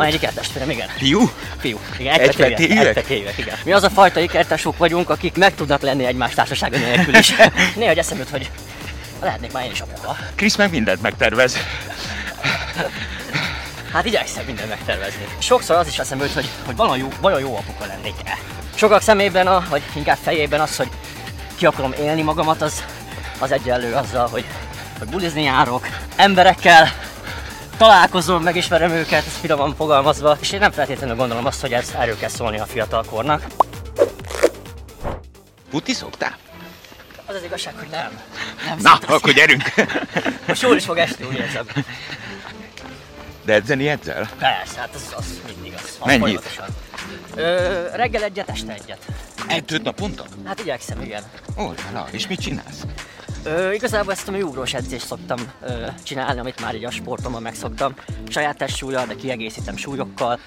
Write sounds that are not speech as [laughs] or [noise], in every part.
Van egy ikertestvérem, igen. Fiú? Fiú. Igen, Egypetéjűek? egypetéjűek, igen. Mi az a fajta ikertesók vagyunk, akik meg tudnak lenni egymás társasága nélkül is. [laughs] Néha eszem jut, hogy lehetnék már én is apuka. Krisz meg mindent megtervez. Hát igyekszem mindent megtervezni. Sokszor az is eszembe jut, hogy, hogy vajon jó, vajon jó apuka lennék-e. Sokak szemében, a, vagy inkább fejében az, hogy ki akarom élni magamat, az, az egyenlő azzal, hogy, hogy bulizni járok, emberekkel találkozom, megismerem őket, ez finoman fogalmazva, és én nem feltétlenül gondolom azt, hogy ez erről kell szólni a fiatalkornak. Puti szoktál? Az az igazság, hogy nem. nem Na, akkor gyerünk. Most jól is fog esni, úgy érzem. De edzeni edzel? Persze, hát az, az mindig az. az Mennyit? Ö, reggel egyet, este egyet. Egytőt naponta? Hát igyekszem, igen. Ó, na, és mit csinálsz? Ö, igazából ezt a műugrós edzést szoktam ö, csinálni, amit már így a sportomban megszoktam. Saját testsúlyjal, de kiegészítem súlyokkal.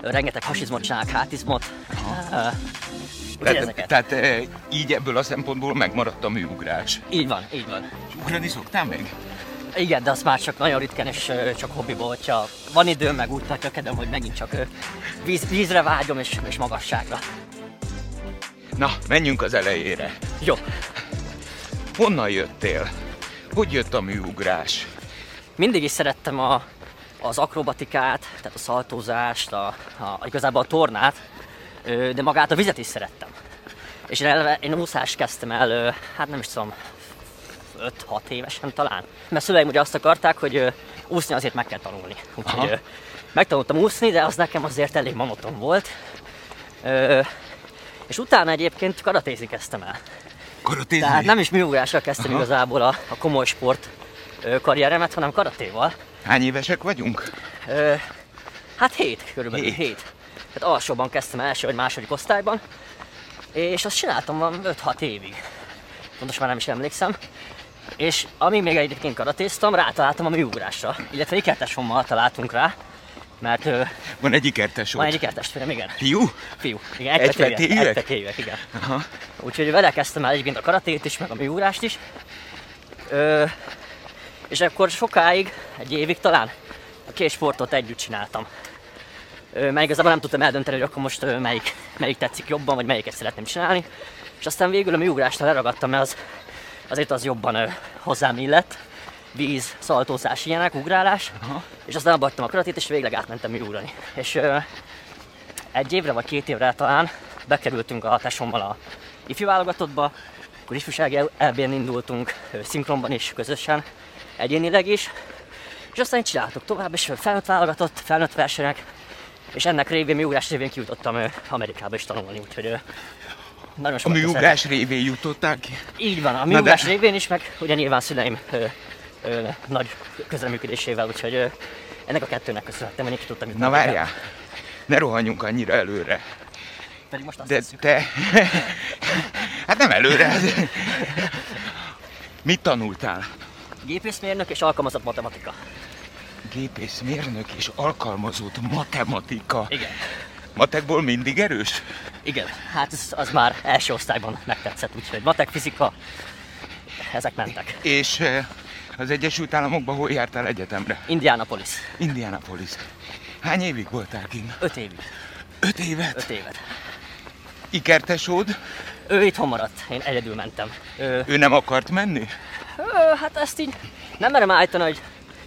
Ö, rengeteg hasizmot csinálok, hátizmot. Ö, Tehát, tehát így ebből a szempontból megmaradt a műugrás. Így van, így van. Ugrani szoktál meg? Igen, de azt már csak nagyon ritkán és csak hobbiból, hogyha van időm, meg úgy tökedem, hogy megint csak víz, vízre vágyom és, és magasságra. Na, menjünk az elejére. Jó, Honnan jöttél? Hogy jött a műugrás? mindig is szerettem a, az akrobatikát, tehát a szaltózást, a, a, igazából a tornát, de magát a vizet is szerettem. És én, eleve, én úszást kezdtem el, hát nem is tudom, 5-6 évesen talán. Mert szüleim ugye azt akarták, hogy úszni azért meg kell tanulni. Aha. Úgyhogy ö, megtanultam úszni, de az nekem azért elég monoton volt. És utána egyébként karatézni kezdtem el. Karatézni? Tehát nem is műugrással kezdtem Aha. igazából a, a komoly sport karrieremet, hanem karatéval. Hány évesek vagyunk? Ö, hát hét körülbelül, Hét. hét. Tehát alsóban kezdtem első vagy második osztályban, és azt csináltam van 5-6 évig. Pontosan már nem is emlékszem. És amíg még egyébként karatéztam, rátaláltam a műugrásra, illetve ikertesommal találtunk rá, mert Van egy ikertesó. van egy ikertestvérem, igen. Fiú? Fiú, igen, Egypetéjűek? egypetéjűek, egypetéjűek, igen. Aha. Úgyhogy vele kezdtem el egyébként a karatét is, meg a műugrást is. Ö, és akkor sokáig, egy évig talán, a két sportot együtt csináltam. Ö, mert igazából nem tudtam eldönteni, hogy akkor most ö, melyik, melyik tetszik jobban, vagy melyiket szeretném csinálni. És aztán végül a műugrásra leragadtam, mert az, azért az jobban ö, hozzám illett. Víz, szaltózás, ilyenek, ugrálás. Aha. És aztán abba hagytam a karatét, és végleg átmentem műugrani. És ö, egy évre vagy két évre talán bekerültünk a tesommal a ifjú válogatottba, akkor ifjúsági elbén indultunk, szinkronban is közösen, egyénileg is, és aztán így csináltuk tovább, és felnőtt válogatott, felnőtt versenyek, és ennek révén, műugrás révén kijutottam Amerikába is tanulni, úgyhogy nagyon A sokat műugrás révén jutottál ki? így van, a de- műugrás révén is, meg ugye nyilván szüleim nagy közreműködésével, úgyhogy ennek a kettőnek köszönhetem, hogy én ki tudtam jutni Na várjál, ne rohanjunk annyira előre. Pedig most azt De tesszük. te... [laughs] hát nem előre. Mit tanultál? Gépészmérnök és alkalmazott matematika. Gépészmérnök és alkalmazott matematika. Igen. Matekból mindig erős? Igen, hát ez, az már első osztályban megtetszett, úgyhogy matek, fizika, ezek mentek. És az Egyesült Államokban hol jártál egyetemre? Indianapolis, Indianapolis. Hány évig voltál kint? öt évig, Öt évet? öt évet. Ikertesód? Ő itthon maradt, én egyedül mentem. Ő, Ő nem akart menni? ő, hát ezt így nem merem állítani, hogy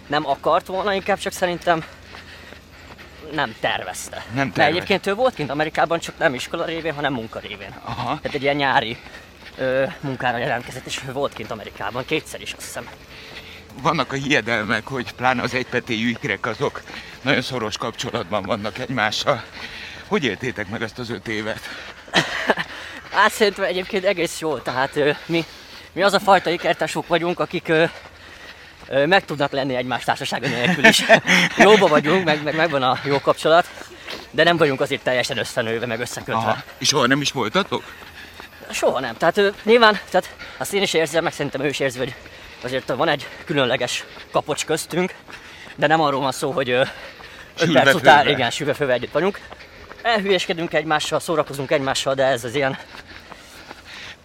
nem akart volna, inkább csak szerintem nem tervezte. Nem Mert tervez. egyébként ő volt kint Amerikában, csak nem iskola révén, hanem munka révén. Aha. Tehát egy ilyen nyári ö, munkára jelentkezett, és ő volt kint Amerikában, kétszer is azt hiszem. Vannak a hiedelmek, hogy pláne az egypetéjű ikrek azok nagyon szoros kapcsolatban vannak egymással. Hogy éltétek meg ezt az öt évet? Hát szerintem egyébként egész jó, tehát mi, mi az a fajta ikertesok vagyunk, akik meg tudnak lenni egymás társasága nélkül is. [laughs] Jóba vagyunk, meg, meg megvan a jó kapcsolat, de nem vagyunk azért teljesen összenőve, meg összekötve. Aha. És soha nem is voltatok? Soha nem. Tehát ö, nyilván, tehát azt én is érzem, meg szerintem ő is érzi, hogy azért van egy különleges kapocs köztünk, de nem arról van szó, hogy ö, öt Sülve perc után, igen, sülve együtt vagyunk. Elhülyeskedünk egymással, szórakozunk egymással, de ez az ilyen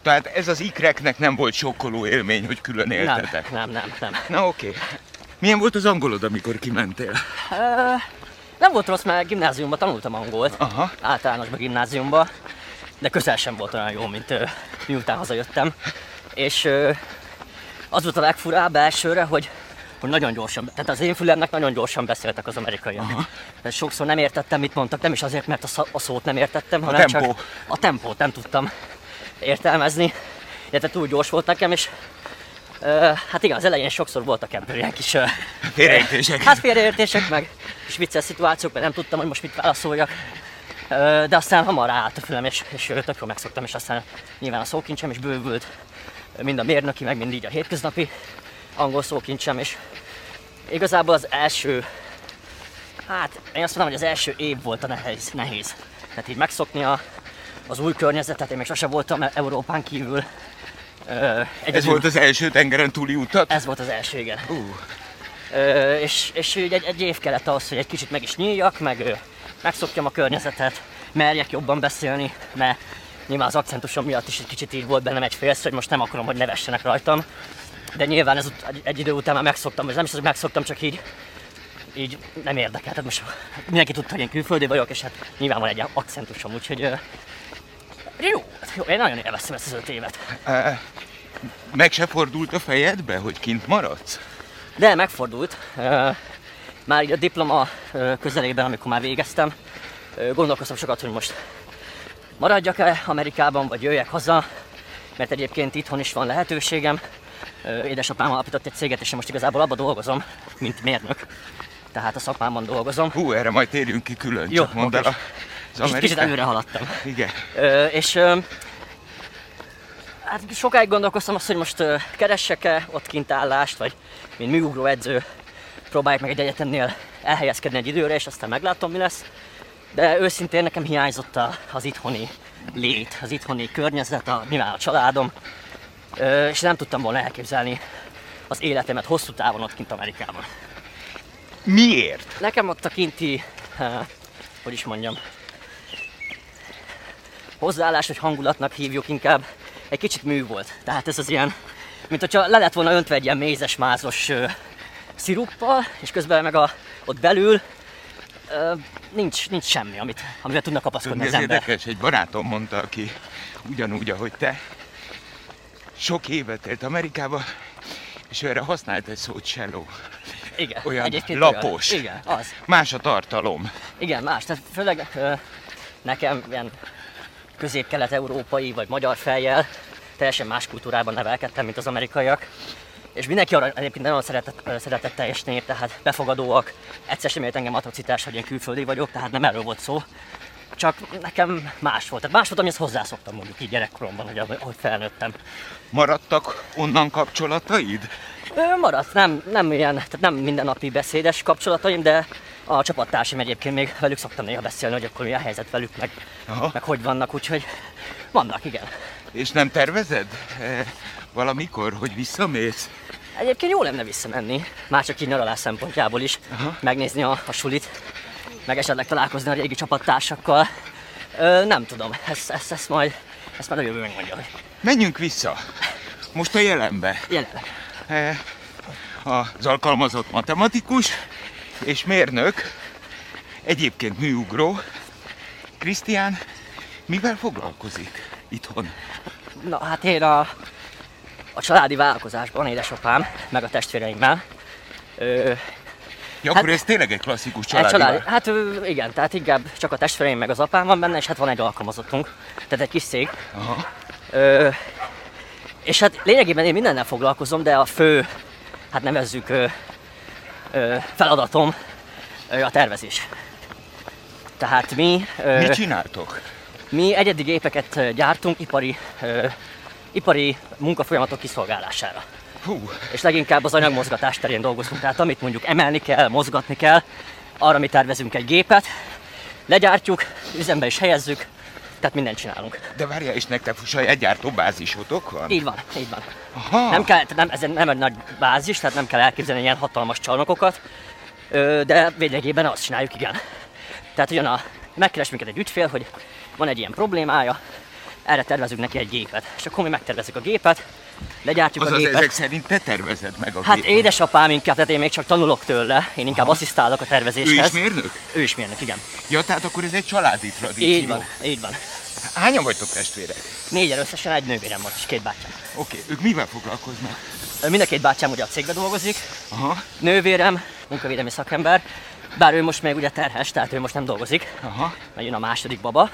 Tehát ez az ikreknek nem volt sokkoló élmény, hogy külön nem, éltetek? nem, nem, nem. Na oké. Milyen volt az angolod, amikor kimentél? Ö, Nem volt rossz, mert gimnáziumban tanultam angolt. Aha. Általánosban gimnáziumban. De közel sem volt olyan jó, mint miután hazajöttem. És az volt a legfurább elsőre, hogy hogy nagyon gyorsan, tehát az én fülemnek nagyon gyorsan beszéltek az amerikaiak. Tehát sokszor nem értettem, mit mondtak, nem is azért, mert a, szó, a szót nem értettem, hanem tempó. csak a tempót nem tudtam értelmezni. Illetve túl gyors volt nekem, és ö, hát igen, az elején sokszor voltak ebből ilyen kis... ö, Félreértések. Hát félreértések, meg kis vicces szituációk, mert nem tudtam, hogy most mit válaszoljak. Ö, De aztán hamar állt a fülem, és, és tök jól megszoktam, és aztán nyilván a szókincsem is bővült, mind a mérnöki, meg mind így a hétköznapi angol szókincsem, és igazából az első, hát én azt mondom, hogy az első év volt a nehéz, nehéz. Tehát így megszokni a, az új környezetet, én még sose voltam Európán kívül. Ö, Ez egyedül- volt az első tengeren túli utat? ez volt az első, igen. Ú, Ö, és, és egy, egy év kellett ahhoz, hogy egy kicsit meg is nyíljak, meg ö, megszokjam a környezetet, merjek jobban beszélni, mert nyilván az akcentusom miatt is egy kicsit így volt bennem egy félsz, hogy most nem akarom, hogy nevessenek rajtam. De nyilván ez egy, egy idő után már megszoktam, és nem is az, hogy megszoktam, csak így így nem érdekel. Tehát most mindenki tudta, hogy én külföldi vagyok, és hát nyilván van egy akcentusom, úgyhogy jó, jó, én nagyon élveztem ezt az öt évet. meg se fordult a fejedbe, hogy kint maradsz? De megfordult. Már így a diploma közelében, amikor már végeztem, gondolkoztam sokat, hogy most maradjak-e Amerikában, vagy jöjjek haza, mert egyébként itthon is van lehetőségem. Édesapám alapított egy céget, és én most igazából abban dolgozom, mint mérnök. Tehát a szakmámban dolgozom. Hú, erre majd térjünk ki külön, Jó, csak mondd el a, az Kicsit, kicsit előre haladtam. Igen. Ö, és ö, hát sokáig gondolkoztam azt, hogy most ö, keressek-e ott kint állást, vagy mint műugró edző próbáljuk meg egy egyetemnél elhelyezkedni egy időre, és aztán meglátom, mi lesz. De őszintén nekem hiányzott az itthoni lét, az itthoni környezet, a, nyilván a családom, ö, és nem tudtam volna elképzelni az életemet hosszú távon ott kint Amerikában. Miért? Nekem ott a kinti, hogy is mondjam, hozzáállás, vagy hangulatnak hívjuk inkább, egy kicsit mű volt. Tehát ez az ilyen, mint hogyha le lett volna öntve egy ilyen mézes, mázos uh, sziruppal, és közben meg a, ott belül nincs, nincs semmi, amit, amivel tudna kapaszkodni Tudni, az ember. érdekes, egy barátom mondta, aki ugyanúgy, ahogy te, sok évet élt Amerikába, és ő erre használt egy szót shallow. Igen, Olyan egyébként lapos. Olyan. Igen, az. Más a tartalom. Igen, más. Tehát főleg ö, nekem ilyen közép-kelet-európai vagy magyar fejjel teljesen más kultúrában nevelkedtem, mint az amerikaiak. És mindenki arra egyébként nagyon szeretett, ö, szeretett teljesíteni, tehát befogadóak. Egyszer sem ért engem atrocitás, hogy én külföldi vagyok, tehát nem erről volt szó. Csak nekem más volt. Tehát más volt, amihez hozzászoktam mondjuk így gyerekkoromban, hogy ahogy felnőttem. Maradtak onnan kapcsolataid? Maradt, nem, nem ilyen, tehát nem mindennapi beszédes kapcsolataim, de a csapattársaim egyébként még velük szoktam néha beszélni, hogy akkor mi a helyzet velük, meg, Aha. meg hogy vannak, úgyhogy vannak, igen. És nem tervezed valamikor, hogy visszamész? Egyébként jó lenne visszamenni, már csak így nyaralás szempontjából is, Aha. megnézni a, a sulit, meg esetleg találkozni a régi csapattársakkal. Ö, nem tudom, ezt, ezt, ezt majd, ezt majd a jövő megmondja, Menjünk vissza. Most a jelenbe. jelenleg. E, az alkalmazott matematikus és mérnök, egyébként műugró, Krisztián, mivel foglalkozik itthon? Na hát én a, a családi vállalkozásban édesapám, meg a testvéreimmel ö, Ja, akkor ez tényleg egy klasszikus Egy családi családi, vál- hát ö, igen, tehát inkább csak a testvéreim meg az apám van benne, és hát van egy alkalmazottunk, tehát egy kis cég. Aha. Ö, és hát lényegében én mindennel foglalkozom, de a fő, hát nevezzük ö, ö, feladatom ö, a tervezés. Tehát mi, ö, Mit csináltok? mi egyedi gépeket gyártunk ipari, ö, ipari munkafolyamatok kiszolgálására Hú, és leginkább az anyagmozgatás terén dolgozunk. Tehát amit mondjuk emelni kell, mozgatni kell, arra mi tervezünk egy gépet, legyártjuk, üzembe is helyezzük, tehát mindent csinálunk. de várjál, és nektek saját gyártóbázisotok van? Így van, így van. Aha. Nem kell, nem, ez nem egy nagy bázis, tehát nem kell elképzelni ilyen hatalmas csarnokokat, de lényegében azt csináljuk, igen. Tehát ugyan a, megkeres minket egy ügyfél, hogy van egy ilyen problémája, erre tervezünk neki egy gépet. És akkor mi megtervezzük a gépet, legyártjuk a Azaz gépet. ezek szerint te tervezed meg a Hát gépet. édesapám inkább, tehát én még csak tanulok tőle, én inkább asszisztálok a Ő tervezéshez. is mérnök? Ő is mérnök, igen. Ja, tehát akkor ez egy családi tradíció. Így van, így van. Hányan vagytok testvérek? Négyen összesen egy nővérem volt, és két bátyám. Oké, ők mivel foglalkoznak? Mind a két bátyám ugye a cégben dolgozik, Aha, nővérem, munkavédelmi szakember, bár ő most még ugye terhes, tehát ő most nem dolgozik, aha. mert jön a második baba,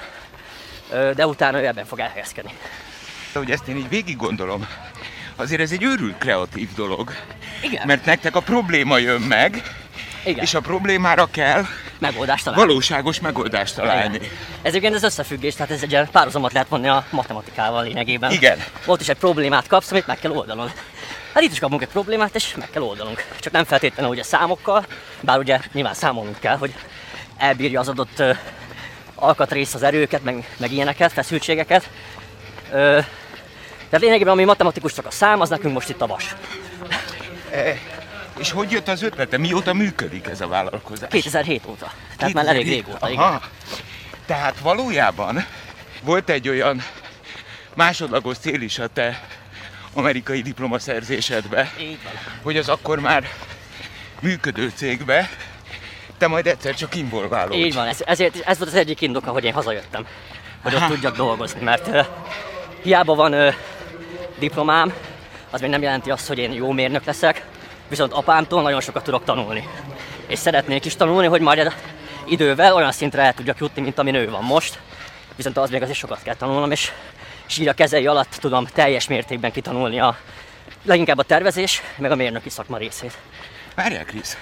de utána ő ebben fog elhelyezkedni. Hogy ezt én így végig gondolom, azért ez egy őrült kreatív dolog. Igen, Mert nektek a probléma jön meg, igen, és a problémára kell megoldást találni. valóságos megoldást találni. Igen. Ez egyébként az összefüggés, tehát ez egy ilyen párhuzamot lehet vonni a matematikával lényegében. Igen. Ott is egy problémát kapsz, amit meg kell oldanod. Hát itt is kapunk egy problémát, és meg kell oldanunk. Csak nem feltétlenül ugye számokkal, bár ugye nyilván számolnunk kell, hogy elbírja az adott alkatrész az erőket, meg, meg ilyeneket, feszültségeket. Ö, tehát lényegében ami matematikus csak a szám, az nekünk most itt a vas. És hogy jött az ötlete? Mióta működik ez a vállalkozás? 2007 óta. Tehát már elég 2007. régóta, igen. Aha. Tehát valójában volt egy olyan másodlagos cél is a te amerikai diplomaszerzésedbe, hogy az akkor már működő cégbe te majd egyszer csak involválódsz. Így van, ez, ezért, ez volt az egyik indoka, hogy én hazajöttem. Hogy ott tudjak dolgozni, mert uh, hiába van uh, diplomám, az még nem jelenti azt, hogy én jó mérnök leszek, viszont apámtól nagyon sokat tudok tanulni. És szeretnék is tanulni, hogy majd idővel olyan szintre el tudjak jutni, mint amin ő van most. Viszont az még azért sokat kell tanulnom, és, és így a kezei alatt tudom teljes mértékben kitanulni a leginkább a tervezés, meg a mérnöki szakma részét. Várjál, Krisz.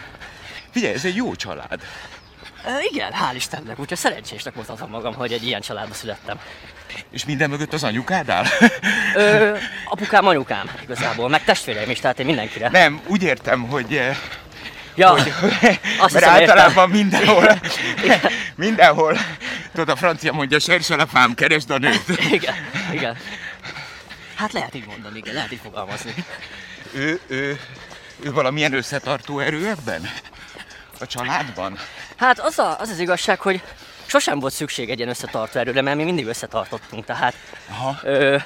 Figyelj, ez egy jó család. Ö, igen, hál' Istennek, úgyhogy szerencsésnek mutatom magam, hogy egy ilyen családba születtem. És minden mögött az anyukád áll? Ö, apukám, anyukám igazából, meg testvéreim is, tehát én mindenkire. Nem, úgy értem, hogy... eh, ja, hogy azt [laughs] mert általában mindenhol, mindenhol, tudod, a francia mondja, femme, keresd a nőt. igen, igen. Hát lehet így mondani, igen, lehet így fogalmazni. Ő, ő, ő valamilyen összetartó erő ebben? A családban? Hát az, a, az az igazság, hogy sosem volt szükség egy ilyen összetartó erőre, mert mi mindig összetartottunk, tehát Aha. ö,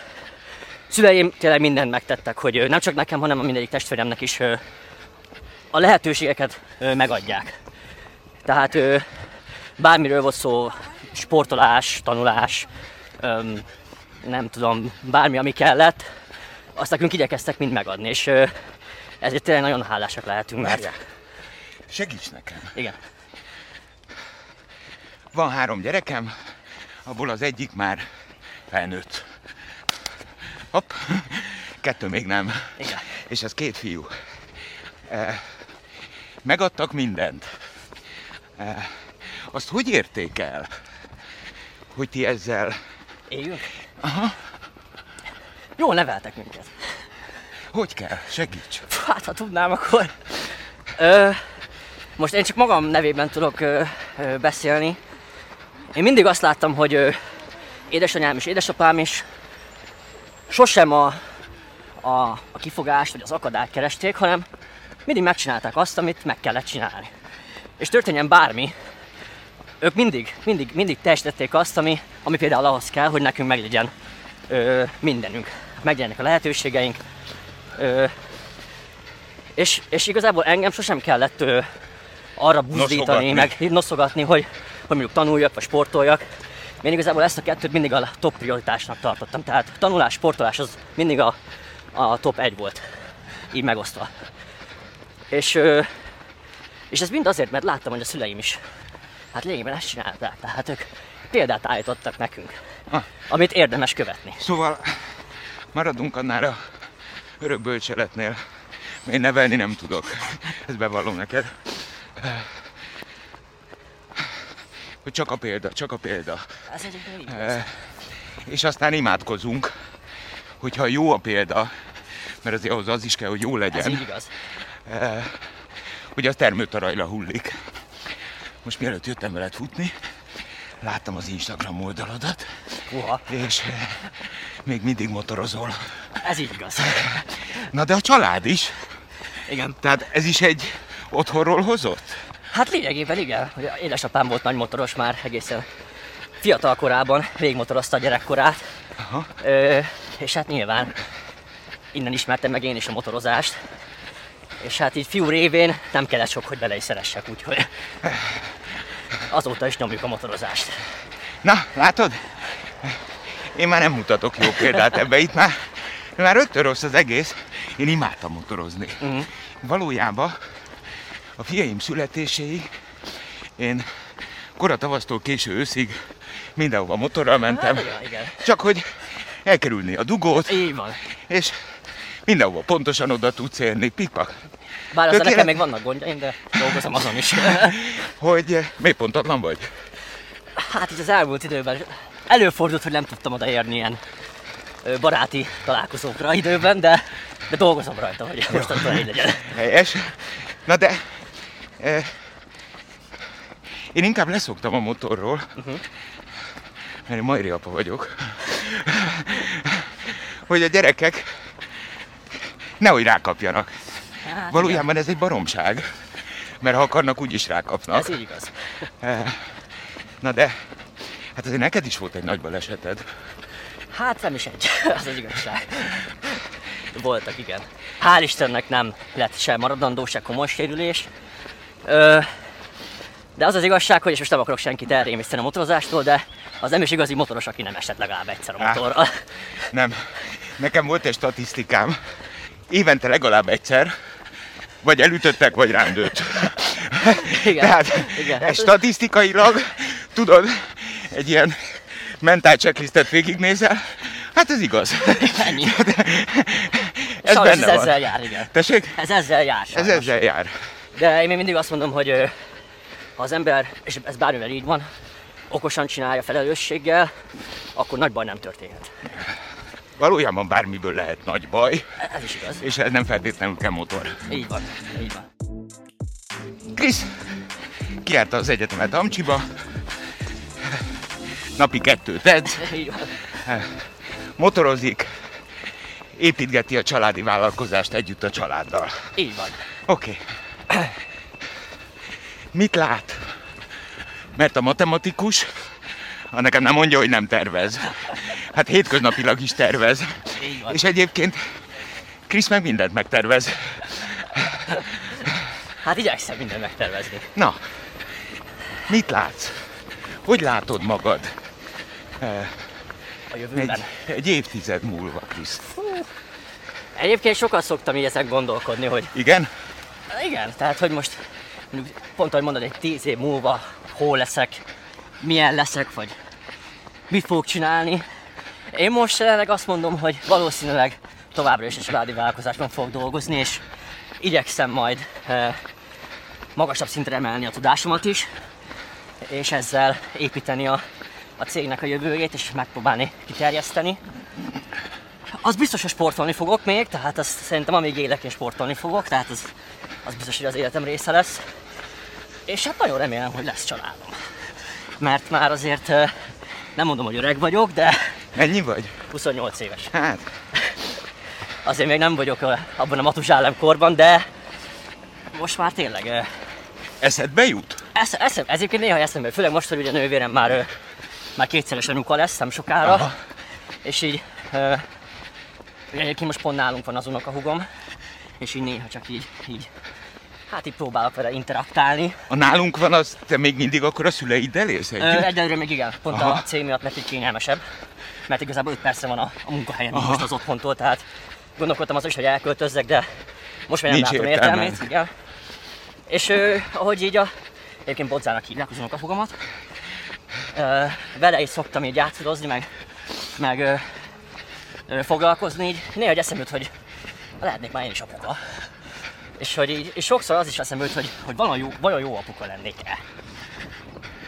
szüleim tényleg mindent megtettek, hogy nem csak nekem, hanem a mindegyik testvéremnek is ö, a lehetőségeket ö, megadják. Tehát ö, bármiről volt szó, sportolás, tanulás, öm, nem tudom, bármi, ami kellett, azt nekünk igyekeztek mind megadni, és ö, ezért tényleg nagyon hálásak lehetünk, mert. Segíts nekem. igen, Van három gyerekem, abból az egyik már felnőtt. Hopp, kettő még nem. igen. És ez két fiú. Eh, Megadtak mindent. Eh, Azt hogy érték el, hogy ti ezzel... Éljünk? Aha. Jól neveltek minket. Hogy kell? Segíts! Hát, ha tudnám, akkor... Ö, most én csak magam nevében tudok ö, ö, beszélni. Én mindig azt láttam, hogy ö, édesanyám és édesapám is sosem a, a, a kifogást vagy az akadályt keresték, hanem mindig megcsinálták azt, amit meg kellett csinálni. És történjen bármi, ők mindig, mindig, mindig teljesítették azt, ami, ami például ahhoz kell, hogy nekünk meglegyen ö, mindenünk. Meglegyenek a lehetőségeink, ö, és, és igazából engem sosem kellett ö, arra buzdítani, Noszogatni. meg noszogatni, hogy, hogy mondjuk tanuljak, vagy sportoljak. Én igazából ezt a kettőt mindig a top prioritásnak tartottam. Tehát tanulás, sportolás az mindig a, a top egy volt, így megosztva. És, és ez mind azért, mert láttam, hogy a szüleim is hát lényegében ezt csinálták. Tehát ők példát állítottak nekünk, Ah. amit érdemes követni. Szóval maradunk annál a örök bölcseletnél. Én nevelni nem tudok. Ezt bevallom neked. Hogy csak a példa, csak a példa. Ez egyébként. Eh, És aztán imádkozunk, hogyha jó a példa, mert azért ahhoz az is kell, hogy jó Ez legyen, így igaz. hogy az termőtarajla hullik. Most mielőtt jöttem veled futni, láttam az Instagram oldaladat, Uha, és eh, még mindig motorozol. ez így igaz. Na de a család is, Igen. tehát ez is egy otthonról hozott? Hát lényegében igen, édesapám volt nagy motoros már egészen fiatal korában, végigmotorozta a gyerekkorát, Aha. Ö, és hát nyilván innen ismertem meg én is a motorozást. És hát így fiú révén nem kellett sok, hogy bele is szeressek, úgyhogy azóta is nyomjuk a motorozást. Na, látod? Én már nem mutatok jó példát ebbe itt már. Már rögtön rossz az egész. Én imádtam motorozni. Mhm. Valójában a fiaim születéséig én kora tavasztól késő őszig mindenhova motorral mentem. Hát, igen. Csak hogy elkerülni a dugót, Így van. és mindenhova pontosan oda tudsz érni, pipa. Bár aztán nekem még vannak gondjaim, de dolgozom azon is. [laughs] Hogy eh, miért pontatlan vagy? Hát így az elmúlt időben előfordult, hogy nem tudtam odaérni ilyen baráti találkozókra időben, de, de dolgozom rajta, hogy mostantól így legyen. Helyes. Na de... Eh, én inkább leszoktam a motorról, Uh-huh. mert én majri apa vagyok. hogy a gyerekek nehogy rákapjanak. Hát, Valójában ez egy baromság. Mert ha akarnak, úgyis igen, rákapnak. ez így igaz. Na de, hát azért neked is volt egy nagy baleseted. Hát nem is egy, [laughs] az az igazság. Voltak, igen. Hál' Istennek nem lett se maradandó, se komoly sérülés. Ö, de az az igazság, hogy és most nem akarok senkit elrémiszteni a motorozástól, de az nem is igazi motoros, aki nem esett legalább egyszer a motorral. [laughs] Nem. Nekem volt egy statisztikám. Évente legalább egyszer, vagy elütöttek, vagy rándőtt. [laughs] Igen, Tehát igen. statisztikailag, tudod, egy ilyen mentál checklistet végignézel, hát ez igaz. Ennyi. [laughs] Ez Sajnos benne ez van. ezzel jár, igen. Tessék? Ez ezzel jár. Ez ezzel jár. De én még mindig azt mondom, hogy ha az ember, és ez bármivel így van, okosan csinálja felelősséggel, akkor nagy baj nem történhet. Valójában bármiből lehet nagy baj, Ez is igaz. és ez nem feltétlenül kell motor. Így van, így van. Krisz kiárta az egyetemet Amcsiba, napi kettőt edz, motorozik, építgeti a családi vállalkozást együtt a családdal. Így van. Oké. [coughs] Mit lát? Mert a matematikus, ha nekem nem mondja, hogy nem tervez. Hát hétköznapilag is tervez. És egyébként Krisz meg mindent megtervez. Hát igyekszem mindent megtervezni. Na, mit látsz? Hogy látod magad A egy, jövőben. egy évtized múlva, Krisz? Egyébként sokat szoktam így ezen gondolkodni, hogy Igen? Igen, tehát hogy most pont ahogy mondod, egy tíz év múlva hol leszek, milyen leszek, vagy mit fogok csinálni. Én most jelenleg azt mondom, hogy valószínűleg továbbra is egy családi vállalkozásban fogok dolgozni, és igyekszem majd eh, magasabb szintre emelni a tudásomat is, és ezzel építeni a, a cégnek a jövőjét, és megpróbálni kiterjeszteni. Az biztos, hogy sportolni fogok még, tehát azt szerintem amíg élek, én sportolni fogok, tehát az, az biztos, hogy az életem része lesz. És hát nagyon remélem, hogy lesz családom. Mert már azért nem mondom, hogy öreg vagyok, de Ennyi vagy? 28 éves. Hát, Azért még nem vagyok abban a matuzsálem korban, de most már tényleg eszedbe jut? Esz, eszem, ez egyébként néha eszembe, főleg most, hogy ugye a nővérem már, már kétszeres anyuka lesz, nem sokára. Aha. És így, ugye egyébként most pont nálunk van az unokahugom, és így néha csak így, így, hát így próbálok vele interaktálni. A nálunk van, az te még mindig akkor a szüleiddel élsz együtt? egyelőre még igen, pont Aha. a cég miatt, így kényelmesebb, mert igazából 5 percre van a, a munkahelyem Aha. most az otthontól, tehát gondolkodtam azon is, hogy elköltözzek, de most már nem Nincs látom értelmét, igen. És ö, ahogy így a, egyébként Bodzának hívják az unokahugomat, ö, vele is szoktam így játszadozni, meg, meg ö, ö, foglalkozni, így néha egy eszembe hogy lehetnék már én is apuka. És, hogy így, és sokszor az is eszembe jut, hogy, hogy vajon jó, vajon jó apuka lennék-e.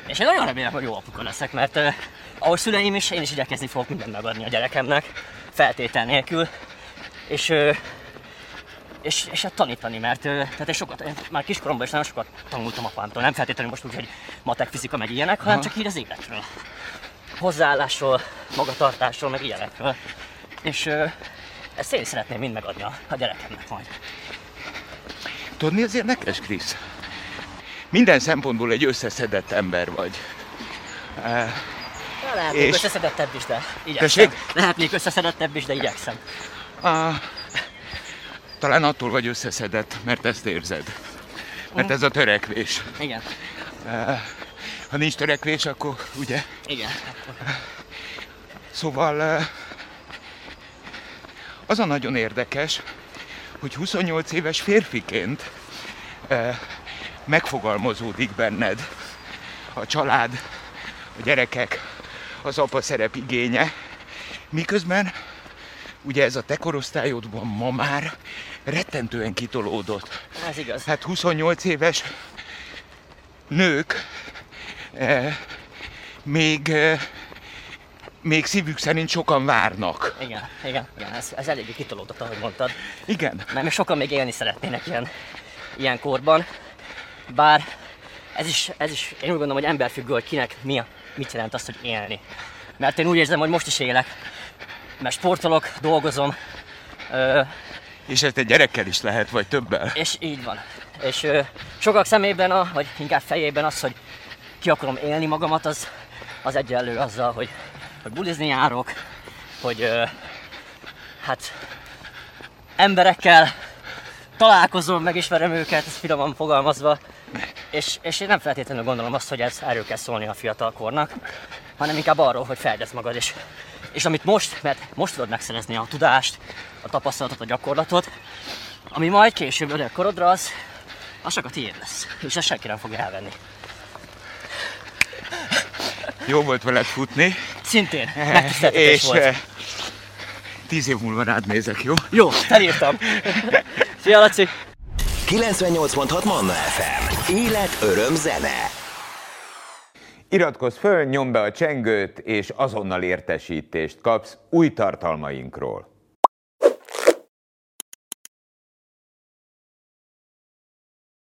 És én nagyon remélem, hogy jó apuka leszek, mert uh, ahogy szüleim is, én is igyekezni fogok mindent megadni a gyerekemnek, feltétel nélkül. És, uh, és, és hát tanítani, mert tehát én sokat, én már kiskoromban is nagyon sokat tanultam apámtól, nem feltétlenül most úgy, hogy matek, fizika, meg ilyenek, hanem Aha. csak így az életről. Hozzáállásról, magatartásról, meg ilyenekről. És ezt én szeretném mind megadni a, a gyerekemnek majd. Tudod, mi az érdekes, Krisz? Minden szempontból egy összeszedett ember vagy. Eh, Lehet még És- összeszedettebb is, de igyekszem. Tessék? Lehet még összeszedettebb is, de igyekszem. Ah, talán attól vagy összeszedett, mert ezt érzed. Mert ez a törekvés. Igen. Ha nincs törekvés, akkor ugye? Igen. Szóval eh, az a nagyon érdekes, hogy 28 éves férfiként eh, megfogalmazódik benned a család, a gyerekek, az apa szerep igénye, miközben ugye ez a te korosztályodban ma már rettentően kitolódott. Ez igaz. Hát 28 éves nők eh, még, eh, még szívük szerint sokan várnak. Igen, igen, igen. Ez, ez eléggé kitolódott, ahogy mondtad. Igen, Mert még sokan még élni szeretnének ilyen, ilyen korban. Bár ez is, ez is, én úgy gondolom, hogy emberfüggő, hogy kinek mi a, mit jelent azt, hogy élni. Mert én úgy érzem, hogy most is élek. Mert sportolok, dolgozom, ö, és ezt egy gyerekkel is lehet, vagy többel. és így van. És ö, sokak szemében, a, vagy inkább fejében az, hogy ki akarom élni magamat, az, az egyenlő azzal, hogy, hogy bulizni járok, hogy hát emberekkel találkozom, megismerem őket, ez finoman fogalmazva, és, és én nem feltétlenül gondolom azt, hogy ez erről kell szólni a fiatalkornak, hanem inkább arról, hogy fejlesz magad is. És amit most, mert most tudod megszerezni a tudást, a tapasztalatot, a gyakorlatot, ami majd később öreg korodra az, az csak a tiéd lesz. És ezt senki nem fogja elvenni. Jó volt veled futni, Szintén, megtiszteltetés és volt. eh, tíz év múlva rád nézek, jó? Jó, felírtam. Szia, Laci! 98.6 Manna FM. Élet, öröm, zene. Iratkozz föl, nyomd be a csengőt, és azonnal értesítést kapsz új tartalmainkról.